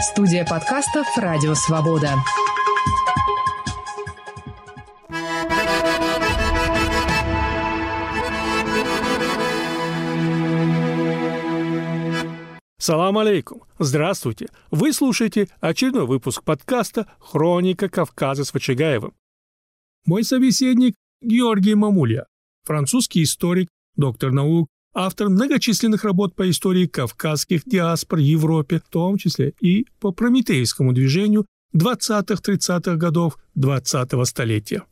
Студия подкастов «Радио Свобода». Салам алейкум! Здравствуйте! Вы слушаете очередной выпуск подкаста «Хроника Кавказа» с Вачагаевым. Мой собеседник Георгий Мамулья, французский историк, доктор наук, автор многочисленных работ по истории кавказских диаспор в Европе, в том числе и по прометейскому движению 20-30-х годов 20-го столетия.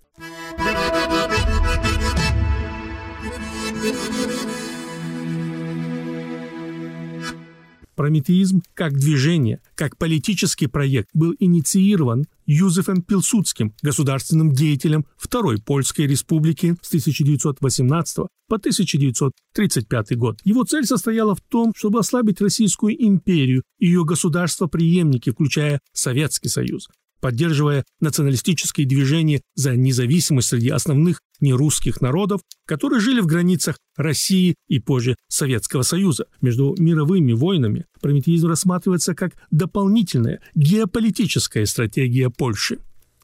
Прометеизм как движение, как политический проект был инициирован Юзефом Пилсудским, государственным деятелем Второй Польской Республики с 1918 по 1935 год. Его цель состояла в том, чтобы ослабить Российскую империю и ее государства-преемники, включая Советский Союз поддерживая националистические движения за независимость среди основных нерусских народов, которые жили в границах России и позже Советского Союза. Между мировыми войнами прометеизм рассматривается как дополнительная геополитическая стратегия Польши.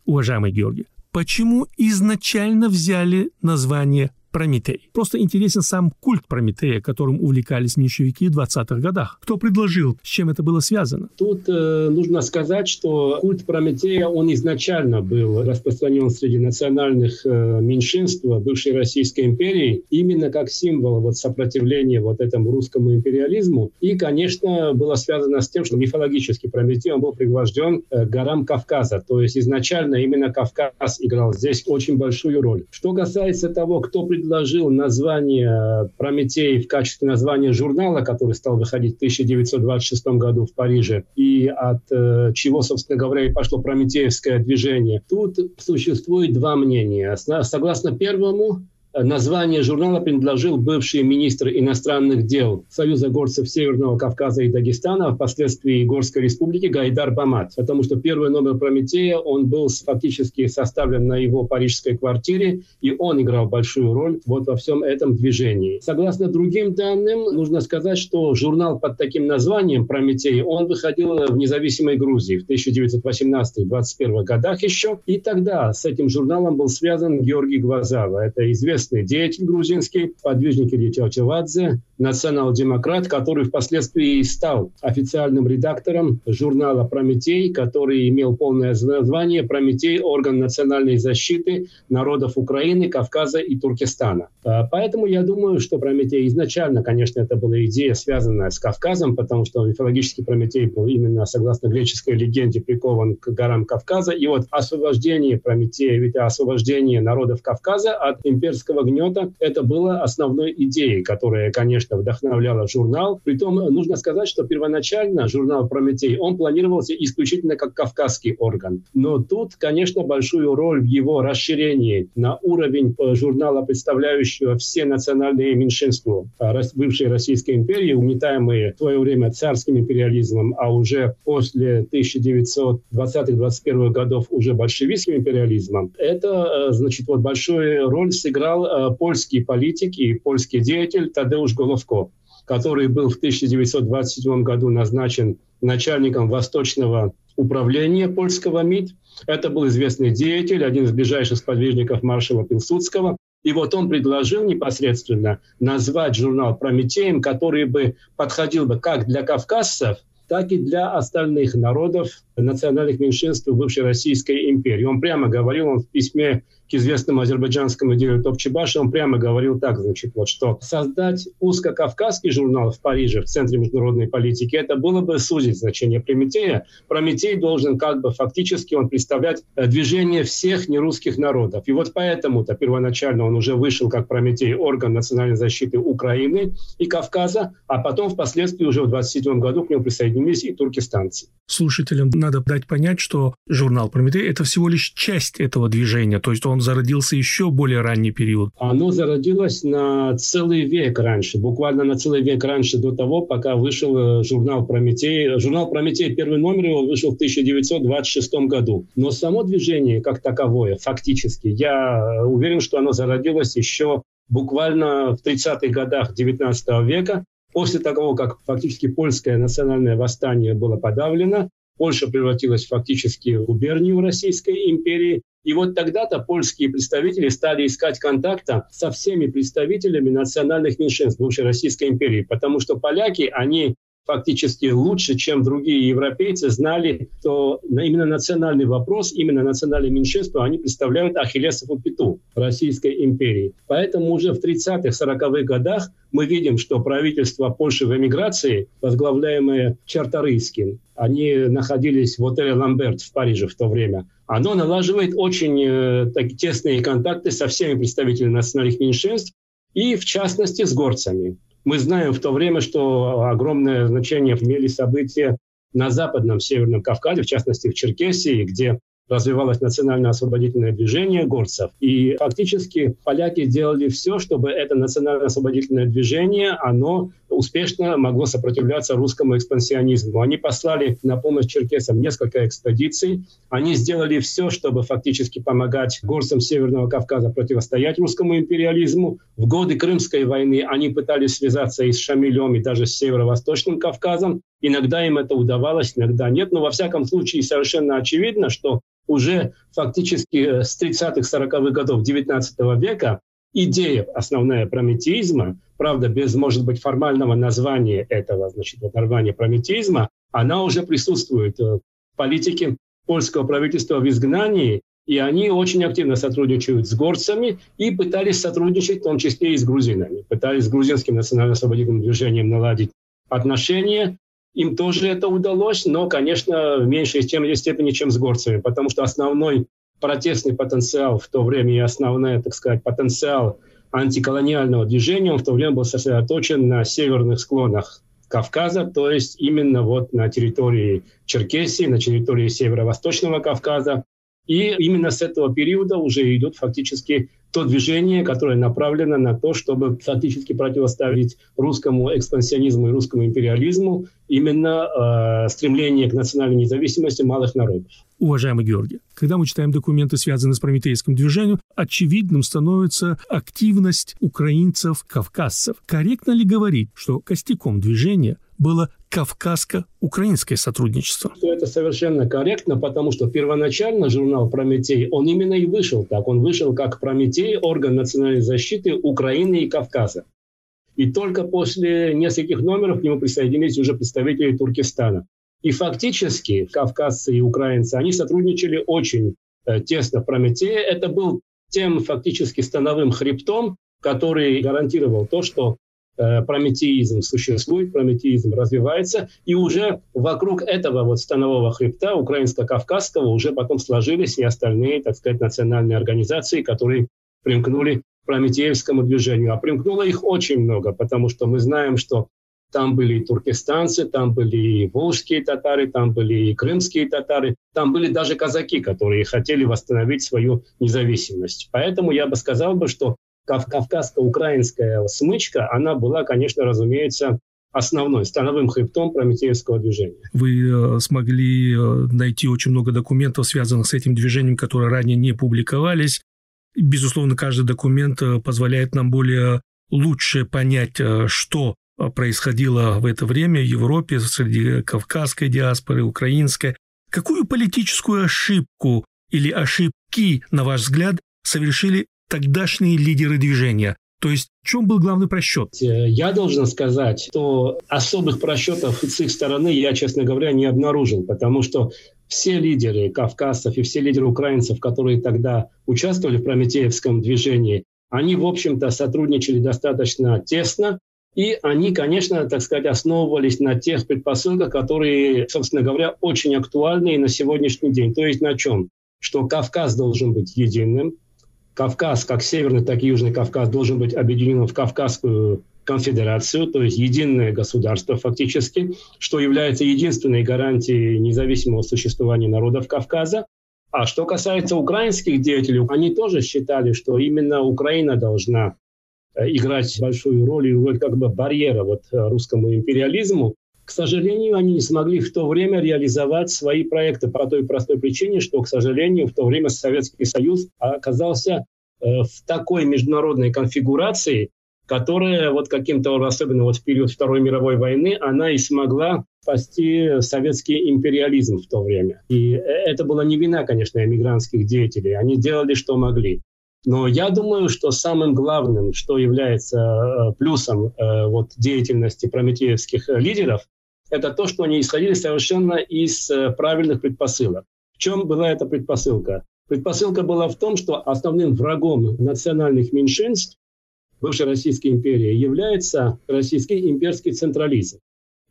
Уважаемый Георгий, почему изначально взяли название Прометей. Просто интересен сам культ Прометея, которым увлекались меньшевики в 20-х годах. Кто предложил, с чем это было связано? Тут э, нужно сказать, что культ Прометея, он изначально был распространен среди национальных э, меньшинств бывшей Российской империи, именно как символ вот, сопротивления вот этому русскому империализму. И, конечно, было связано с тем, что мифологический Прометей, он был пригвожден э, к горам Кавказа. То есть изначально именно Кавказ играл здесь очень большую роль. Что касается того, кто предложил предложил название «Прометей» в качестве названия журнала, который стал выходить в 1926 году в Париже, и от э, чего, собственно говоря, и пошло прометеевское движение. Тут существует два мнения. Согласно первому, Название журнала предложил бывший министр иностранных дел Союза горцев Северного Кавказа и Дагестана, а впоследствии Горской республики Гайдар Бамат, потому что первый номер Прометея, он был фактически составлен на его парижской квартире, и он играл большую роль вот во всем этом движении. Согласно другим данным, нужно сказать, что журнал под таким названием Прометей, он выходил в независимой Грузии в 1918-21 годах еще, и тогда с этим журналом был связан Георгий Гвазава. Это известный известный деятель грузинский, подвижник Илья Чавчавадзе, национал-демократ, который впоследствии стал официальным редактором журнала «Прометей», который имел полное название «Прометей. Орган национальной защиты народов Украины, Кавказа и Туркестана». А, поэтому я думаю, что Прометей изначально, конечно, это была идея, связанная с Кавказом, потому что мифологический Прометей был именно, согласно греческой легенде, прикован к горам Кавказа. И вот освобождение Прометея, ведь освобождение народов Кавказа от имперского политического гнета, это было основной идеей, которая, конечно, вдохновляла журнал. Притом, нужно сказать, что первоначально журнал «Прометей», он планировался исключительно как кавказский орган. Но тут, конечно, большую роль в его расширении на уровень э, журнала, представляющего все национальные меньшинства бывшей Российской империи, угнетаемые в свое время царским империализмом, а уже после 1920-21 годов уже большевистским империализмом, это, э, значит, вот большую роль сыграл Э, польский политик и польский деятель Тадеуш Головко, который был в 1927 году назначен начальником Восточного управления польского МИД. Это был известный деятель, один из ближайших сподвижников маршала Пилсудского. И вот он предложил непосредственно назвать журнал «Прометеем», который бы подходил бы как для кавказцев, так и для остальных народов, национальных меньшинств бывшей Российской империи. Он прямо говорил, он в письме к известному азербайджанскому делу Топчебашу, он прямо говорил так, значит, вот, что создать узкокавказский журнал в Париже, в Центре международной политики, это было бы сузить значение Прометея. Прометей должен как бы фактически он представлять э, движение всех нерусских народов. И вот поэтому-то первоначально он уже вышел как Прометей, орган национальной защиты Украины и Кавказа, а потом впоследствии уже в 27 году к нему присоединились и туркестанцы. Слушателям надо дать понять, что журнал Прометей – это всего лишь часть этого движения, то есть он зародился еще более ранний период. Оно зародилось на целый век раньше, буквально на целый век раньше до того, пока вышел э, журнал «Прометей». Журнал «Прометей» первый номер его вышел в 1926 году. Но само движение как таковое, фактически, я э, уверен, что оно зародилось еще буквально в 30-х годах 19 века, после того, как фактически польское национальное восстание было подавлено, Польша превратилась фактически в губернию Российской империи. И вот тогда-то польские представители стали искать контакта со всеми представителями национальных меньшинств бывшей Российской империи, потому что поляки, они фактически лучше, чем другие европейцы, знали, что именно национальный вопрос, именно национальные меньшинства, они представляют Ахиллесову пяту Российской империи. Поэтому уже в 30-х, 40-х годах мы видим, что правительство Польши в эмиграции, возглавляемое Чарторийским, они находились в отеле «Ламберт» в Париже в то время, оно налаживает очень э, так, тесные контакты со всеми представителями национальных меньшинств, и в частности с горцами. Мы знаем в то время, что огромное значение имели события на Западном Северном Кавказе, в частности в Черкесии, где развивалось национально-освободительное движение горцев. И фактически поляки сделали все, чтобы это национально-освободительное движение, оно успешно могло сопротивляться русскому экспансионизму. Они послали на помощь черкесам несколько экспедиций. Они сделали все, чтобы фактически помогать горцам Северного Кавказа противостоять русскому империализму. В годы Крымской войны они пытались связаться и с Шамилем, и даже с Северо-Восточным Кавказом. Иногда им это удавалось, иногда нет. Но во всяком случае совершенно очевидно, что уже фактически с 30-х, 40-х годов XIX века идея основная прометеизма, правда, без, может быть, формального названия этого, значит, вот названия прометеизма, она уже присутствует в политике польского правительства в изгнании, и они очень активно сотрудничают с горцами и пытались сотрудничать в том числе и с грузинами. Пытались с грузинским национально-освободительным движением наладить отношения. Им тоже это удалось, но, конечно, в меньшей степени, чем с горцами, потому что основной протестный потенциал в то время и основной, так сказать, потенциал антиколониального движения он в то время был сосредоточен на северных склонах Кавказа, то есть именно вот на территории Черкесии, на территории северо-восточного Кавказа. И именно с этого периода уже идут фактически то движение, которое направлено на то, чтобы фактически противоставить русскому экспансионизму и русскому империализму именно э, стремление к национальной независимости малых народов. Уважаемый Георгий, когда мы читаем документы, связанные с прометейским движением, очевидным становится активность украинцев, кавказцев. Корректно ли говорить, что костяком движения было кавказско-украинское сотрудничество. Это совершенно корректно, потому что первоначально журнал «Прометей», он именно и вышел так. Он вышел как «Прометей», орган национальной защиты Украины и Кавказа. И только после нескольких номеров к нему присоединились уже представители Туркестана. И фактически кавказцы и украинцы, они сотрудничали очень э, тесно в Прометее. Это был тем фактически становым хребтом, который гарантировал то, что Э, прометеизм существует, прометеизм развивается, и уже вокруг этого вот станового хребта украинско-кавказского уже потом сложились и остальные, так сказать, национальные организации, которые примкнули к прометеевскому движению. А примкнуло их очень много, потому что мы знаем, что там были и туркестанцы, там были и волжские татары, там были и крымские татары, там были даже казаки, которые хотели восстановить свою независимость. Поэтому я бы сказал бы, что кавказско-украинская смычка, она была, конечно, разумеется, основной, становым хребтом прометеевского движения. Вы э, смогли э, найти очень много документов, связанных с этим движением, которые ранее не публиковались. Безусловно, каждый документ э, позволяет нам более лучше понять, что происходило в это время в Европе среди кавказской диаспоры, украинской. Какую политическую ошибку или ошибки, на ваш взгляд, совершили тогдашние лидеры движения? То есть в чем был главный просчет? Э, я должен сказать, что особых просчетов с их стороны я, честно говоря, не обнаружил, потому что все лидеры кавказцев и все лидеры украинцев, которые тогда участвовали в Прометеевском движении, они, в общем-то, сотрудничали достаточно тесно, и они, конечно, так сказать, основывались на тех предпосылках, которые, собственно говоря, очень актуальны и на сегодняшний день. То есть на чем? Что Кавказ должен быть единым, Кавказ, как Северный, так и Южный Кавказ, должен быть объединен в Кавказскую конфедерацию, то есть единое государство фактически, что является единственной гарантией независимого существования народов Кавказа. А что касается украинских деятелей, они тоже считали, что именно Украина должна играть большую роль и роль как бы барьера вот э, русскому империализму. К сожалению, они не смогли в то время реализовать свои проекты по той простой причине, что, к сожалению, в то время Советский Союз оказался э, в такой международной конфигурации, которая вот каким-то, особенно вот в период Второй мировой войны, она и смогла спасти советский империализм в то время. И это была не вина, конечно, эмигрантских деятелей. Они делали, что могли. Но я думаю, что самым главным, что является э, плюсом э, вот, деятельности прометеевских лидеров, это то, что они исходили совершенно из э, правильных предпосылок. В чем была эта предпосылка? Предпосылка была в том, что основным врагом национальных меньшинств бывшей Российской империи является российский имперский централизм.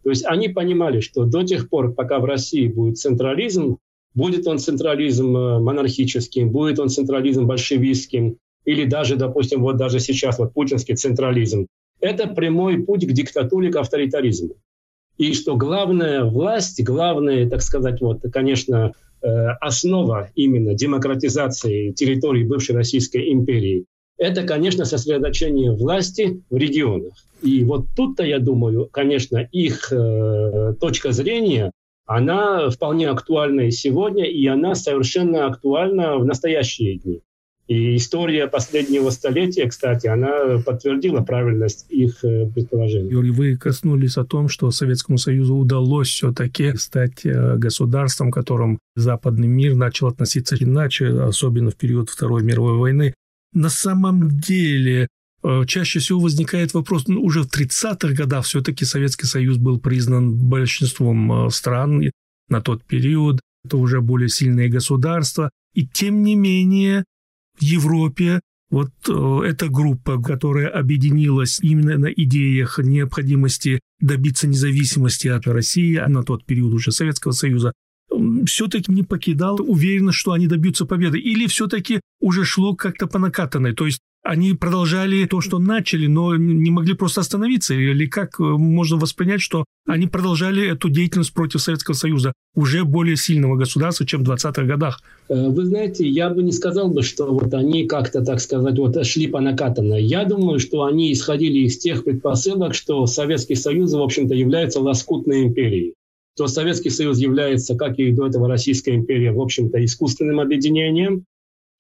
То есть они понимали, что до тех пор, пока в России будет централизм, будет он централизм э, монархическим, будет он централизм большевистским, или даже, допустим, вот даже сейчас вот путинский централизм. Это прямой путь к диктатуре, к авторитаризму. И что главная власть, главная, так сказать, вот, конечно, э, основа именно демократизации территории бывшей Российской империи, это, конечно, сосредоточение власти в регионах. И вот тут-то, я думаю, конечно, их э, точка зрения, она вполне актуальна и сегодня, и она совершенно актуальна в настоящие дни. И история последнего столетия, кстати, она подтвердила правильность их э, предположений. Юрий, вы коснулись о том, что Советскому Союзу удалось все-таки стать э, государством, к которому западный мир начал относиться иначе, особенно в период Второй мировой войны. На самом деле, чаще всего возникает вопрос, ну, уже в 30-х годах все-таки Советский Союз был признан большинством стран на тот период, это уже более сильные государства, и тем не менее в Европе вот э, эта группа, которая объединилась именно на идеях необходимости добиться независимости от России, а на тот период уже Советского Союза, все-таки не покидал уверенность, что они добьются победы, или все-таки уже шло как-то по накатанной, то есть они продолжали то, что начали, но не могли просто остановиться? Или как э, можно воспринять, что они продолжали эту деятельность против Советского Союза, уже более сильного государства, чем в 20-х годах? Э, вы знаете, я бы не сказал бы, что вот они как-то, так сказать, вот шли по накатанной. Я думаю, что они исходили из тех предпосылок, что Советский Союз, в общем-то, является лоскутной империей то Советский Союз является, как и до этого Российская империя, в общем-то, искусственным объединением,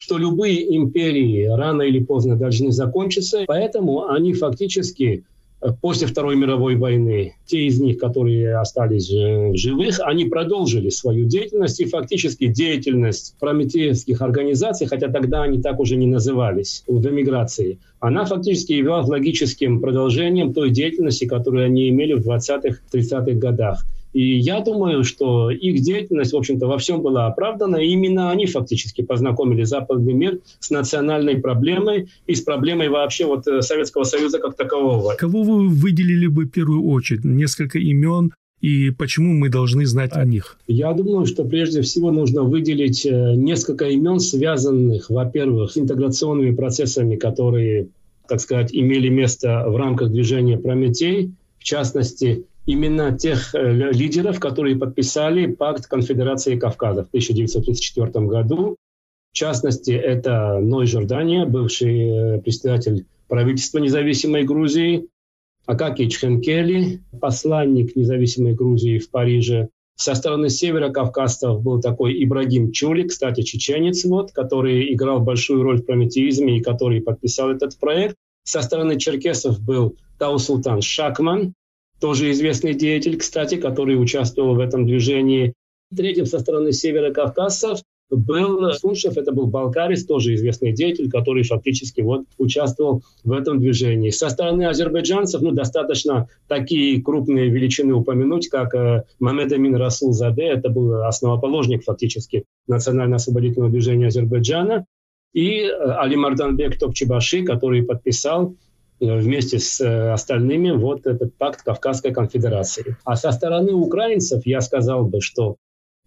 что любые империи рано или поздно должны закончиться, поэтому они фактически э, после Второй мировой войны, те из них, которые остались в живых, они продолжили свою деятельность, и фактически деятельность прометеевских организаций, хотя тогда они так уже не назывались в эмиграции, она фактически являлась логическим продолжением той деятельности, которую они имели в 20-30-х годах. И я думаю, что их деятельность, в общем-то, во всем была оправдана. И именно они фактически познакомили западный мир с национальной проблемой и с проблемой вообще вот э, Советского Союза как такового. Кого вы выделили бы в первую очередь? Несколько имен и почему мы должны знать о них? Я думаю, что прежде всего нужно выделить э, несколько имен, связанных, во-первых, с интеграционными процессами, которые, так сказать, имели место в рамках движения «Прометей», в частности, именно тех э, лидеров, которые подписали пакт Конфедерации Кавказа в 1934 году. В частности, это Ной Жордания, бывший э, председатель правительства независимой Грузии, Акаки Чхенкели, посланник независимой Грузии в Париже. Со стороны севера кавказцев был такой Ибрагим Чули, кстати, чеченец, вот, который играл большую роль в прометеизме и который подписал этот проект. Со стороны черкесов был Тау Султан Шакман, тоже известный деятель, кстати, который участвовал в этом движении. Третьим со стороны севера Кавказцев был Суншев, это был балкарис, тоже известный деятель, который фактически вот участвовал в этом движении. Со стороны азербайджанцев, ну, достаточно такие крупные величины упомянуть, как э, Мамед Амин Расул Заде, это был основоположник фактически национально-освободительного движения Азербайджана, и э, Али Марданбек Топчебаши, который подписал вместе с э, остальными вот этот пакт Кавказской конфедерации. А со стороны украинцев я сказал бы, что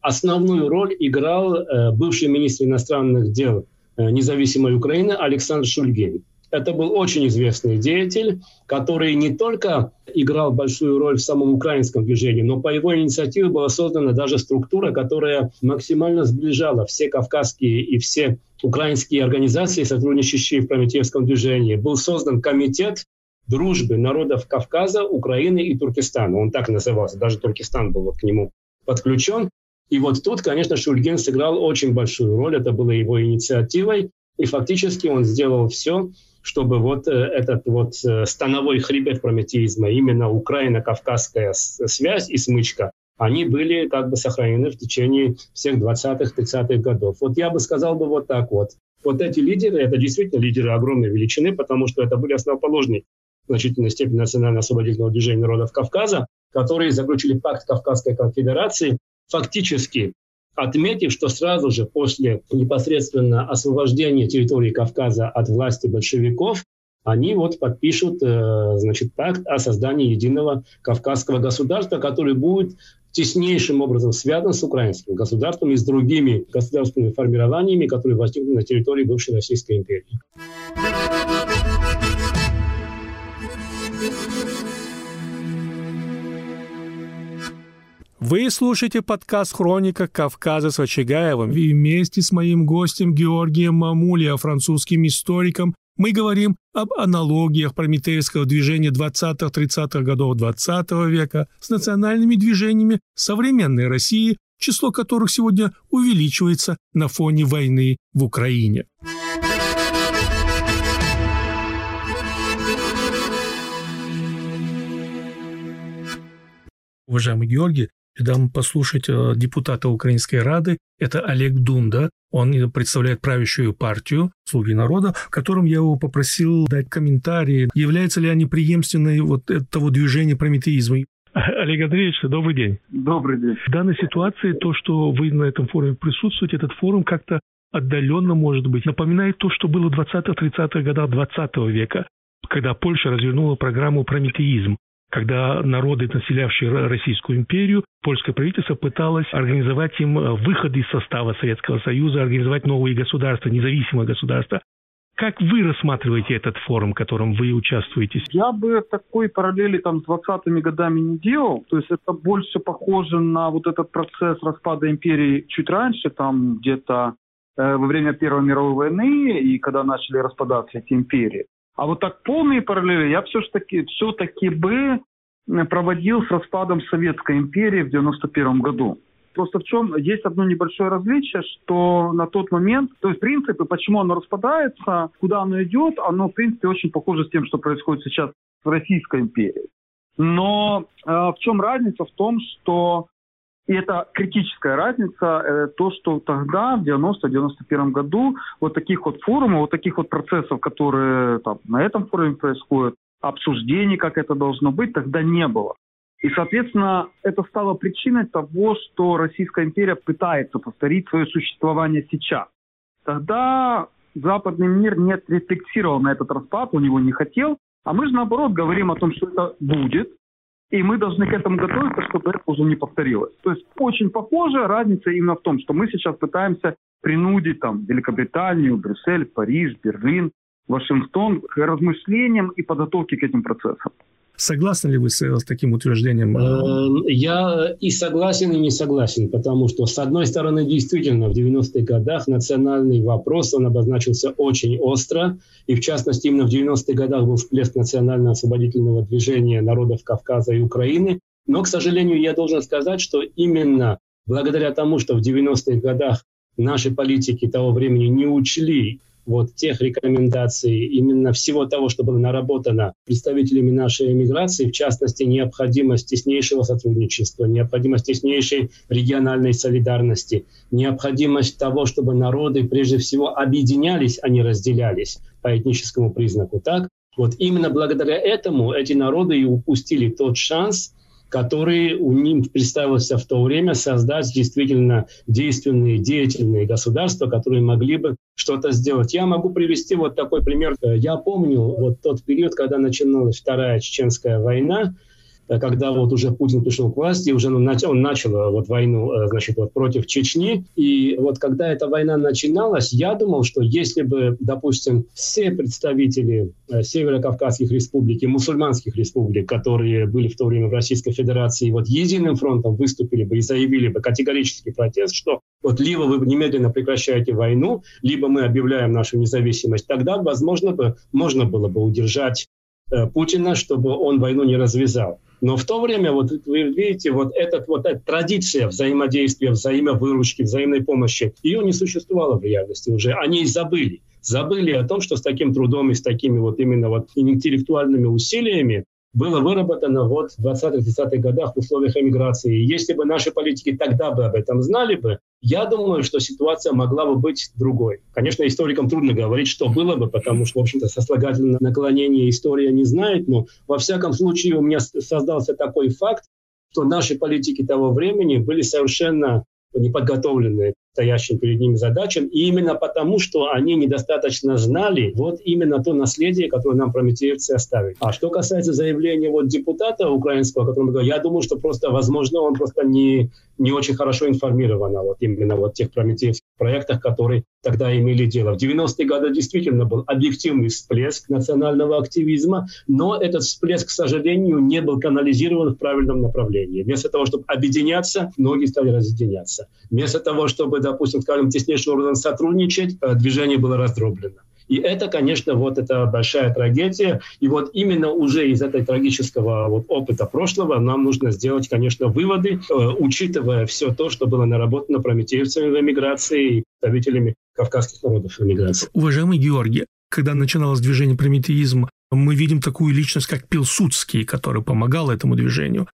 основную роль играл э, бывший министр иностранных дел независимой Украины Александр Шульгин. Это был очень известный деятель, который не только играл большую роль в самом украинском движении, но по его инициативе была создана даже структура, которая максимально сближала все кавказские и все украинские организации, сотрудничающие в Прометеевском движении. Был создан комитет дружбы народов Кавказа, Украины и Туркестана. Он так назывался. Даже Туркестан был вот к нему подключен. И вот тут, конечно, Шульгин сыграл очень большую роль. Это было его инициативой. И фактически он сделал все, чтобы вот этот вот становой хребет прометеизма, именно Украина-Кавказская связь и смычка, они были как бы сохранены в течение всех 20-х, 30-х годов. Вот я бы сказал бы вот так вот. Вот эти лидеры, это действительно лидеры огромной величины, потому что это были основоположники в значительной степени национально-освободительного движения народов Кавказа, которые заключили пакт Кавказской конфедерации, фактически отметив, что сразу же после непосредственно освобождения территории Кавказа от власти большевиков они вот подпишут э, значит, пакт о создании единого кавказского государства, который будет теснейшим образом связан с украинским государством и с другими государственными формированиями, которые возникли на территории бывшей Российской империи. Вы слушаете подкаст «Хроника Кавказа» с Вачагаевым. И вместе с моим гостем Георгием Мамулия, французским историком, мы говорим об аналогиях прометейского движения 20-30-х годов 20 -го века с национальными движениями современной России, число которых сегодня увеличивается на фоне войны в Украине. Уважаемый Георгий, дам послушать э, депутата Украинской Рады, это Олег Дунда. Он представляет правящую партию «Слуги народа», в котором я его попросил дать комментарии, являются ли они преемственной вот этого движения прометеизма. Олег Андреевич, добрый день. Добрый день. В данной ситуации то, что вы на этом форуме присутствуете, этот форум как-то отдаленно, может быть, напоминает то, что было в 20-30-х годах 20 века, когда Польша развернула программу «Прометеизм», когда народы, населявшие Российскую империю, польское правительство пыталось организовать им э, выход из состава Советского Союза, организовать новые государства, независимые государства. Как вы рассматриваете этот форум, в котором вы участвуете? Я бы такой параллели там с 20-ми годами не делал. То есть это больше похоже на вот этот процесс распада империи чуть раньше, там где-то э, во время Первой мировой войны и когда начали распадаться эти империи. А вот так полные параллели я все-таки все-таки бы проводил с распадом Советской империи в 91 году. Просто в чем есть одно небольшое различие, что на тот момент, то есть принципы, почему оно распадается, куда оно идет, оно в принципе очень похоже с тем, что происходит сейчас в Российской империи. Но э, в чем разница? В том, что и это критическая разница, э, то, что тогда, в 90-91 году, вот таких вот форумов, вот таких вот процессов, которые там, на этом форуме происходят, обсуждений, как это должно быть, тогда не было. И, соответственно, это стало причиной того, что Российская империя пытается повторить свое существование сейчас. Тогда западный мир не рефлексировал на этот распад, он его не хотел, а мы же, наоборот, говорим о том, что это будет, и мы должны к этому готовиться, чтобы это уже не повторилось. То есть очень похожая разница именно в том, что мы сейчас пытаемся принудить там Великобританию, Брюссель, Париж, Берлин, Вашингтон к размышлениям и подготовке к этим процессам. Согласны ли вы с, с таким утверждением? Эм, я и согласен, и не согласен, потому что, с одной стороны, действительно, в 90-х годах национальный вопрос, он обозначился очень остро, и, в частности, именно в 90-х годах был всплеск национально-освободительного движения народов Кавказа и Украины. Но, к сожалению, я должен сказать, что именно благодаря тому, что в 90-х годах наши политики того времени не учли вот тех рекомендаций, именно всего того, что было наработано представителями нашей эмиграции, в частности, необходимость теснейшего сотрудничества, необходимость теснейшей региональной солидарности, необходимость того, чтобы народы прежде всего объединялись, а не разделялись по этническому признаку. Так, вот именно благодаря этому эти народы и упустили тот шанс, который у них представился в то время создать действительно действенные, деятельные государства, которые могли бы что-то сделать. Я могу привести вот такой пример. Я помню вот тот период, когда начиналась Вторая Чеченская война, когда вот уже Путин пришел к власти, уже он начал, он начал э, вот войну, э, значит, вот против Чечни. И вот когда эта война начиналась, я думал, что если бы, допустим, все представители Северо-Кавказских республик и мусульманских республик, которые были в то время в Российской Федерации, вот единым фронтом выступили бы и заявили бы категорический протест, что вот либо вы немедленно прекращаете войну, либо мы объявляем нашу независимость, тогда, возможно, бы, можно было бы удержать Путина, чтобы он войну не развязал. Но в то время, вот вы видите, вот, этот, вот эта традиция взаимодействия, взаимовыручки, взаимной помощи, ее не существовало в реальности уже. Они забыли забыли о том, что с таким трудом и с такими вот именно вот интеллектуальными усилиями было выработано вот в 20-30-х годах в условиях эмиграции. Если бы наши политики тогда бы об этом знали бы, я думаю, что ситуация могла бы быть другой. Конечно, историкам трудно говорить, что было бы, потому что, в общем-то, сослагательное наклонение история не знает, но во всяком случае у меня создался такой факт, что наши политики того времени были совершенно неподготовленные стоящим перед ними задачам, и именно потому, что они недостаточно знали вот именно то наследие, которое нам прометеевцы оставили. А что касается заявления вот депутата украинского, о котором я думаю, что просто, возможно, он просто не, не очень хорошо информирован о вот именно вот тех прометеевских проектах, которые тогда имели дело. В 90-е годы действительно был объективный всплеск национального активизма, но этот всплеск, к сожалению, не был канализирован в правильном направлении. Вместо того, чтобы объединяться, многие стали разъединяться. Вместо того, чтобы допустим, скажем, теснейшим образом сотрудничать, э, движение было раздроблено. И это, конечно, вот это большая трагедия. И вот именно уже из этой трагического вот опыта прошлого нам нужно сделать, конечно, выводы, э, учитывая все то, что было наработано прометеевцами в эмиграции и представителями кавказских народов в эмиграции. Уважаемый Георгий, когда начиналось движение прометеизм, мы видим такую личность, как Пилсудский, который помогал этому движению.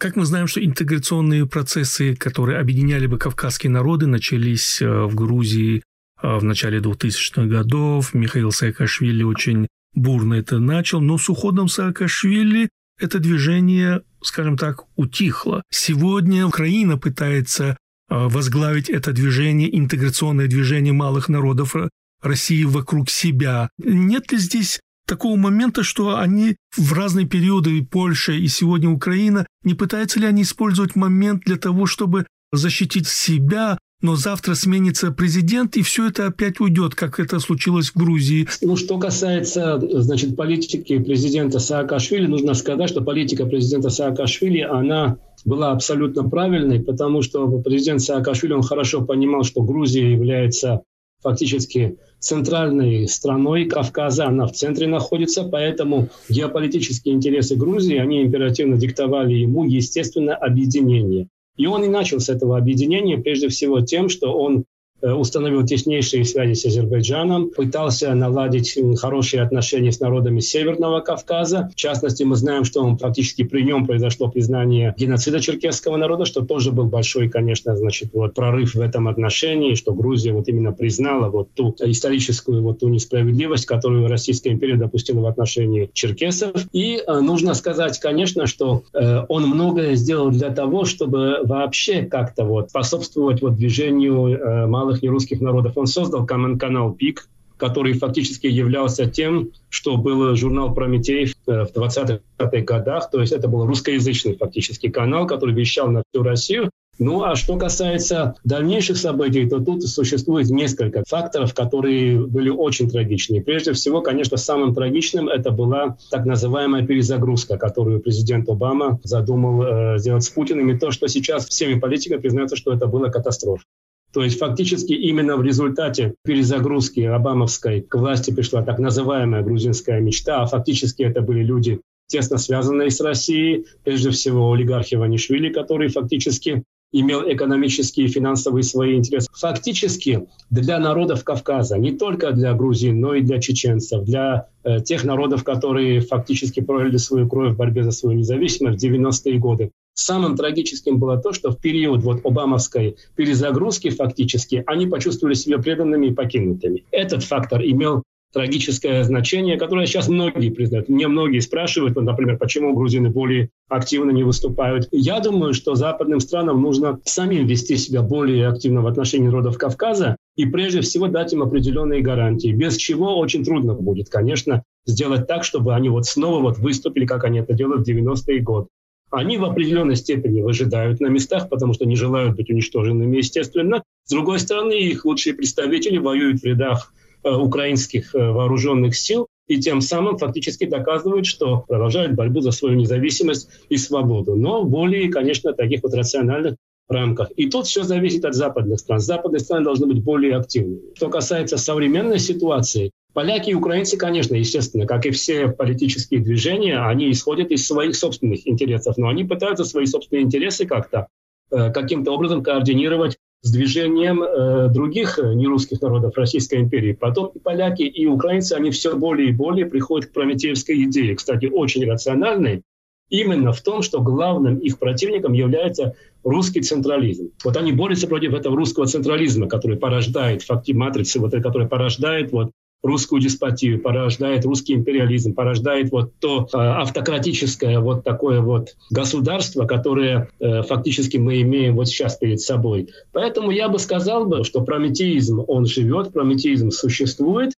Как мы знаем, что интеграционные процессы, которые объединяли бы кавказские народы, начались э, в Грузии э, в начале 2000-х годов. Михаил Саакашвили очень бурно это начал, но с уходом Саакашвили это движение, скажем так, утихло. Сегодня Украина пытается э, возглавить это движение, интеграционное движение малых народов России вокруг себя. Нет ли здесь такого момента, что они в разные периоды, и Польша, и сегодня Украина, не пытаются ли они использовать момент для того, чтобы защитить себя, но завтра сменится президент, и все это опять уйдет, как это случилось в Грузии. Ну, что касается, значит, политики президента Саакашвили, нужно сказать, что политика президента Саакашвили, она была абсолютно правильной, потому что президент Саакашвили, он хорошо понимал, что Грузия является фактически центральной страной Кавказа, она в центре находится, поэтому геополитические интересы Грузии, они императивно диктовали ему, естественно, объединение. И он и начал с этого объединения прежде всего тем, что он установил теснейшие связи с Азербайджаном, пытался наладить хорошие отношения с народами Северного Кавказа. В частности, мы знаем, что он практически при нем произошло признание геноцида черкесского народа, что тоже был большой, конечно, значит, вот прорыв в этом отношении, что Грузия вот именно признала вот ту историческую вот ту несправедливость, которую Российская империя допустила в отношении черкесов. И э, нужно сказать, конечно, что э, он многое сделал для того, чтобы вообще как-то вот способствовать вот движению э, малых малых нерусских народов. Он создал канал «Пик», который фактически являлся тем, что был журнал «Прометей» в 20-х годах. То есть это был русскоязычный фактически канал, который вещал на всю Россию. Ну а что касается дальнейших событий, то тут существует несколько факторов, которые были очень трагичны. Прежде всего, конечно, самым трагичным это была так называемая перезагрузка, которую президент Обама задумал э, сделать с Путиным. И то, что сейчас всеми политиками признается, что это была катастрофа. То есть фактически именно в результате перезагрузки Обамовской к власти пришла так называемая грузинская мечта, а фактически это были люди, тесно связанные с Россией, прежде всего олигархи Ванишвили, который фактически имел экономические и финансовые свои интересы. Фактически для народов Кавказа, не только для грузин, но и для чеченцев, для э, тех народов, которые фактически пролили свою кровь в борьбе за свою независимость в 90-е годы, Самым трагическим было то, что в период вот обамовской перезагрузки фактически они почувствовали себя преданными и покинутыми. Этот фактор имел трагическое значение, которое сейчас многие признают. Мне многие спрашивают, вот, например, почему грузины более активно не выступают. Я думаю, что западным странам нужно самим вести себя более активно в отношении народов Кавказа и прежде всего дать им определенные гарантии, без чего очень трудно будет, конечно, сделать так, чтобы они вот снова вот выступили, как они это делают в 90-е годы. Они в определенной степени выжидают на местах, потому что не желают быть уничтоженными, естественно. С другой стороны, их лучшие представители воюют в рядах э, украинских э, вооруженных сил и тем самым фактически доказывают, что продолжают борьбу за свою независимость и свободу. Но более, конечно, таких вот рациональных рамках. И тут все зависит от западных стран. Западные страны должны быть более активными. Что касается современной ситуации, Поляки и украинцы, конечно, естественно, как и все политические движения, они исходят из своих собственных интересов, но они пытаются свои собственные интересы как-то э, каким-то образом координировать с движением э, других э, нерусских народов Российской империи. Потом и поляки, и украинцы, они все более и более приходят к прометеевской идее, кстати, очень рациональной, именно в том, что главным их противником является русский централизм. Вот они борются против этого русского централизма, который порождает факти матрицы, вот, который порождает вот, русскую деспотию, порождает русский империализм, порождает вот то э, автократическое вот такое вот государство, которое э, фактически мы имеем вот сейчас перед собой. Поэтому я бы сказал бы, что прометеизм, он живет, прометеизм существует,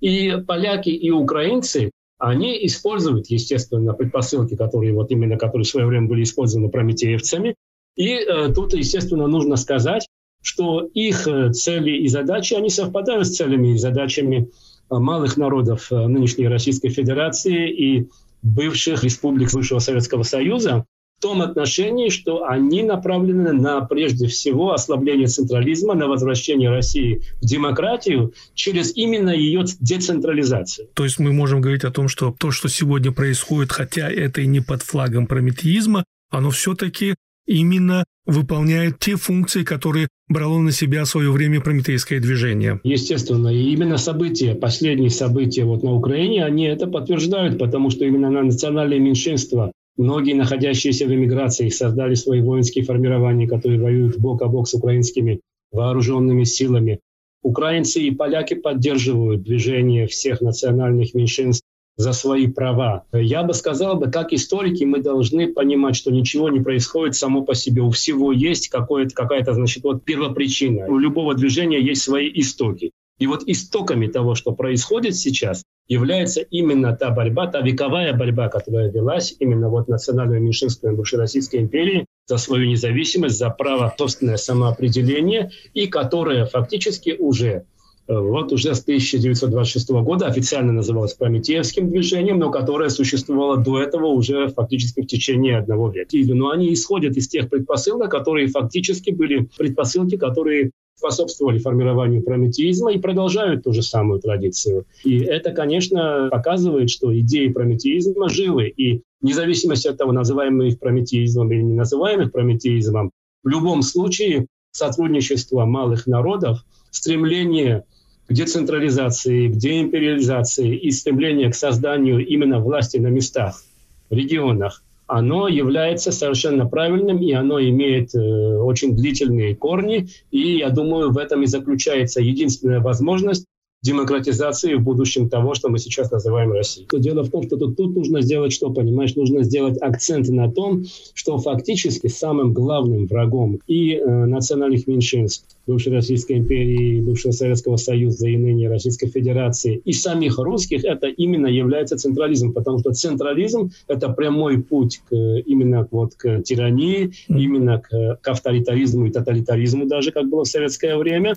и поляки, и украинцы, они используют, естественно, предпосылки, которые вот именно, которые в свое время были использованы прометеевцами. И э, тут, естественно, нужно сказать, что их э, цели и задачи, они совпадают с целями и задачами малых народов э, нынешней Российской Федерации и бывших республик бывшего Советского Союза в том отношении, что они направлены на, прежде всего, ослабление централизма, на возвращение России в демократию через именно ее децентрализацию. То есть мы можем говорить о том, что то, что сегодня происходит, хотя это и не под флагом прометеизма, оно все-таки именно выполняет те функции, которые брало на себя в свое время прометейское движение. Естественно, и именно события, последние события вот на Украине, они это подтверждают, потому что именно на национальные меньшинства, многие находящиеся в эмиграции, создали свои воинские формирования, которые воюют бок о бок с украинскими вооруженными силами. Украинцы и поляки поддерживают движение всех национальных меньшинств за свои права. Я бы сказал, бы, как историки мы должны понимать, что ничего не происходит само по себе. У всего есть какая-то, значит, вот первопричина. У любого движения есть свои истоки. И вот истоками того, что происходит сейчас, является именно та борьба, та вековая борьба, которая велась именно вот национальными меньшинствами бывшей Российской империи за свою независимость, за право собственное самоопределение, и которая фактически уже вот уже с 1926 года официально называлась Прометеевским движением, но которое существовало до этого уже фактически в течение одного века. Но они исходят из тех предпосылок, которые фактически были предпосылки, которые способствовали формированию прометеизма и продолжают ту же самую традицию. И это, конечно, показывает, что идеи прометеизма живы. И вне зависимости от того, называем мы их прометеизмом или не называем прометеизмом, в любом случае сотрудничество малых народов, стремление к децентрализации, к деимпериализации и стремление к созданию именно власти на местах, в регионах, оно является совершенно правильным, и оно имеет э, очень длительные корни. И я думаю, в этом и заключается единственная возможность демократизации в будущем того, что мы сейчас называем Россией. Дело в том, что тут, тут нужно сделать что, понимаешь? Нужно сделать акцент на том, что фактически самым главным врагом и э, национальных меньшинств бывшей Российской империи, бывшего Советского Союза и ныне Российской Федерации, и самих русских, это именно является централизм, потому что централизм – это прямой путь к, именно вот, к тирании, именно к, к авторитаризму и тоталитаризму даже, как было в советское время.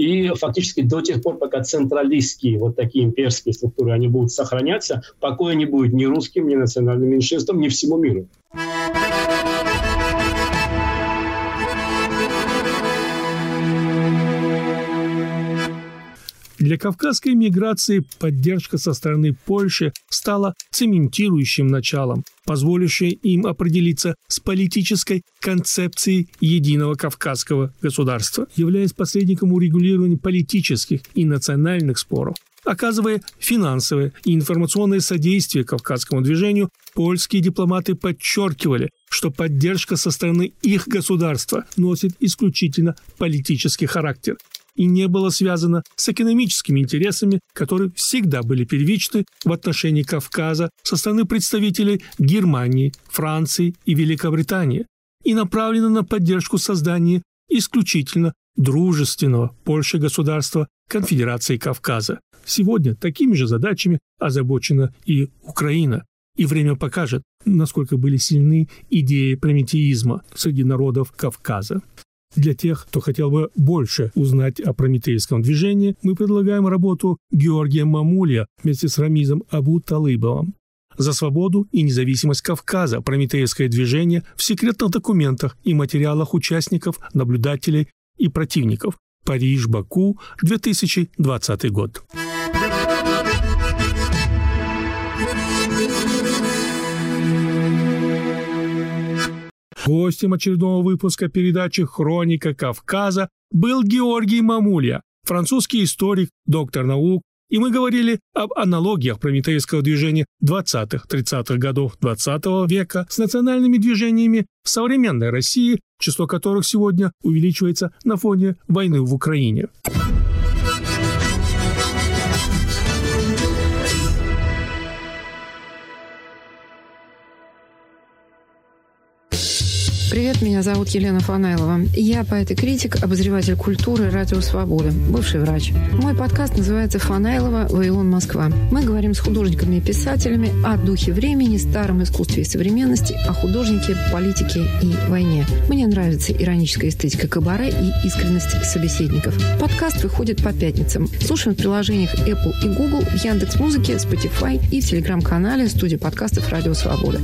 И фактически до тех пор, пока централистские, вот такие имперские структуры, они будут сохраняться, покоя не будет ни русским, ни национальным меньшинствам, ни всему миру. Для кавказской миграции поддержка со стороны Польши стала цементирующим началом, позволившим им определиться с политической концепцией единого кавказского государства, являясь посредником урегулирования политических и национальных споров. Оказывая финансовое и информационное содействие кавказскому движению, польские дипломаты подчеркивали, что поддержка со стороны их государства носит исключительно политический характер и не было связано с экономическими интересами, которые всегда были первичны в отношении Кавказа со стороны представителей Германии, Франции и Великобритании и направлено на поддержку создания исключительно дружественного Польши государства Конфедерации Кавказа. Сегодня такими же задачами озабочена и Украина. И время покажет, насколько были сильны идеи прометеизма среди народов Кавказа. Для тех, кто хотел бы больше узнать о прометейском движении, мы предлагаем работу Георгия Мамулья вместе с Рамизом Абу Талыбовым. За свободу и независимость Кавказа прометейское движение в секретных документах и материалах участников, наблюдателей и противников. Париж, Баку, 2020 год. Гостем очередного выпуска передачи «Хроника Кавказа» был Георгий Мамулья, французский историк, доктор наук, и мы говорили об аналогиях прометеевского движения 20-30-х годов 20 -го века с национальными движениями в современной России, число которых сегодня увеличивается на фоне войны в Украине. Привет, меня зовут Елена Фанайлова. Я поэт и критик, обозреватель культуры «Радио Свобода», бывший врач. Мой подкаст называется «Фанайлова. Вавилон. Москва». Мы говорим с художниками и писателями о духе времени, старом искусстве и современности, о художнике, политике и войне. Мне нравится ироническая эстетика кабаре и искренность собеседников. Подкаст выходит по пятницам. Слушаем в приложениях Apple и Google, в Яндекс.Музыке, Spotify и в телеграм-канале студии подкастов «Радио Свобода».